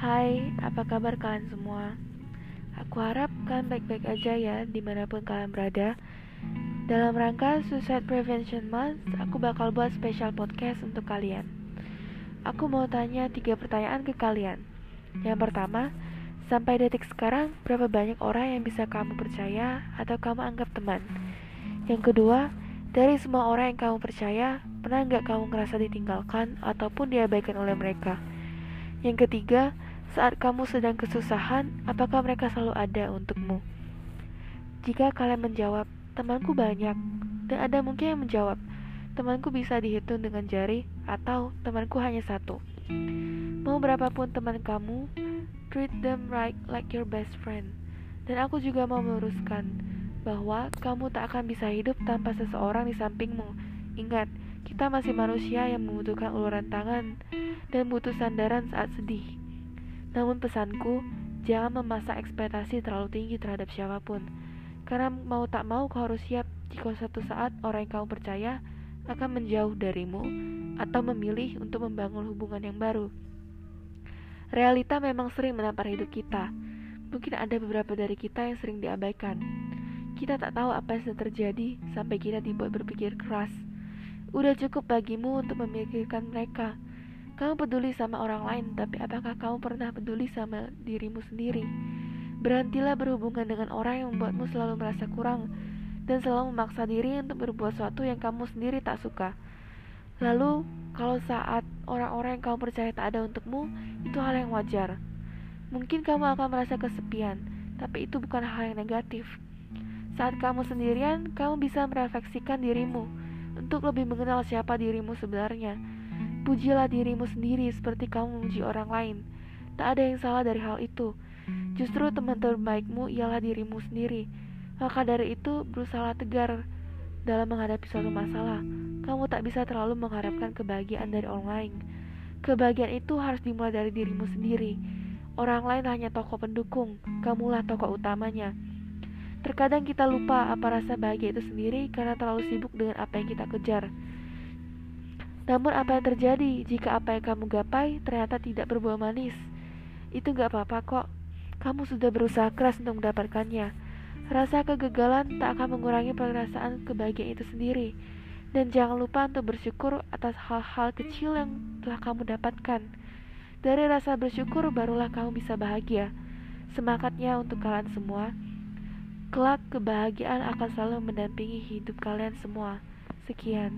Hai, apa kabar kalian semua? Aku harap kalian baik-baik aja ya di mana pun kalian berada Dalam rangka Suicide Prevention Month, aku bakal buat special podcast untuk kalian Aku mau tanya tiga pertanyaan ke kalian Yang pertama, sampai detik sekarang berapa banyak orang yang bisa kamu percaya atau kamu anggap teman? Yang kedua, dari semua orang yang kamu percaya, pernah nggak kamu ngerasa ditinggalkan ataupun diabaikan oleh mereka? Yang ketiga, saat kamu sedang kesusahan, apakah mereka selalu ada untukmu? Jika kalian menjawab, temanku banyak, dan ada mungkin yang menjawab, temanku bisa dihitung dengan jari, atau temanku hanya satu. Mau berapapun teman kamu, treat them right like your best friend. Dan aku juga mau meluruskan bahwa kamu tak akan bisa hidup tanpa seseorang di sampingmu. Ingat, kita masih manusia yang membutuhkan uluran tangan dan butuh sandaran saat sedih. Namun pesanku, jangan memasak ekspektasi terlalu tinggi terhadap siapa pun. Karena mau tak mau kau harus siap jika suatu saat orang yang kamu percaya akan menjauh darimu atau memilih untuk membangun hubungan yang baru. Realita memang sering menampar hidup kita. Mungkin ada beberapa dari kita yang sering diabaikan. Kita tak tahu apa yang sedang terjadi sampai kita dibuat berpikir keras. Udah cukup bagimu untuk memikirkan mereka kamu peduli sama orang lain, tapi apakah kamu pernah peduli sama dirimu sendiri? Berhentilah berhubungan dengan orang yang membuatmu selalu merasa kurang dan selalu memaksa diri untuk berbuat sesuatu yang kamu sendiri tak suka. Lalu, kalau saat orang-orang yang kamu percaya tak ada untukmu, itu hal yang wajar. Mungkin kamu akan merasa kesepian, tapi itu bukan hal yang negatif. Saat kamu sendirian, kamu bisa merefleksikan dirimu untuk lebih mengenal siapa dirimu sebenarnya Pujilah dirimu sendiri seperti kamu memuji orang lain. Tak ada yang salah dari hal itu. Justru teman terbaikmu ialah dirimu sendiri. Maka dari itu, berusaha tegar dalam menghadapi suatu masalah. Kamu tak bisa terlalu mengharapkan kebahagiaan dari orang lain. Kebahagiaan itu harus dimulai dari dirimu sendiri. Orang lain hanya tokoh pendukung, kamulah tokoh utamanya. Terkadang kita lupa apa rasa bahagia itu sendiri karena terlalu sibuk dengan apa yang kita kejar. Namun apa yang terjadi jika apa yang kamu gapai ternyata tidak berbuah manis? Itu gak apa-apa kok. Kamu sudah berusaha keras untuk mendapatkannya. Rasa kegagalan tak akan mengurangi perasaan kebahagiaan itu sendiri. Dan jangan lupa untuk bersyukur atas hal-hal kecil yang telah kamu dapatkan. Dari rasa bersyukur barulah kamu bisa bahagia. Semangatnya untuk kalian semua. Kelak kebahagiaan akan selalu mendampingi hidup kalian semua. Sekian.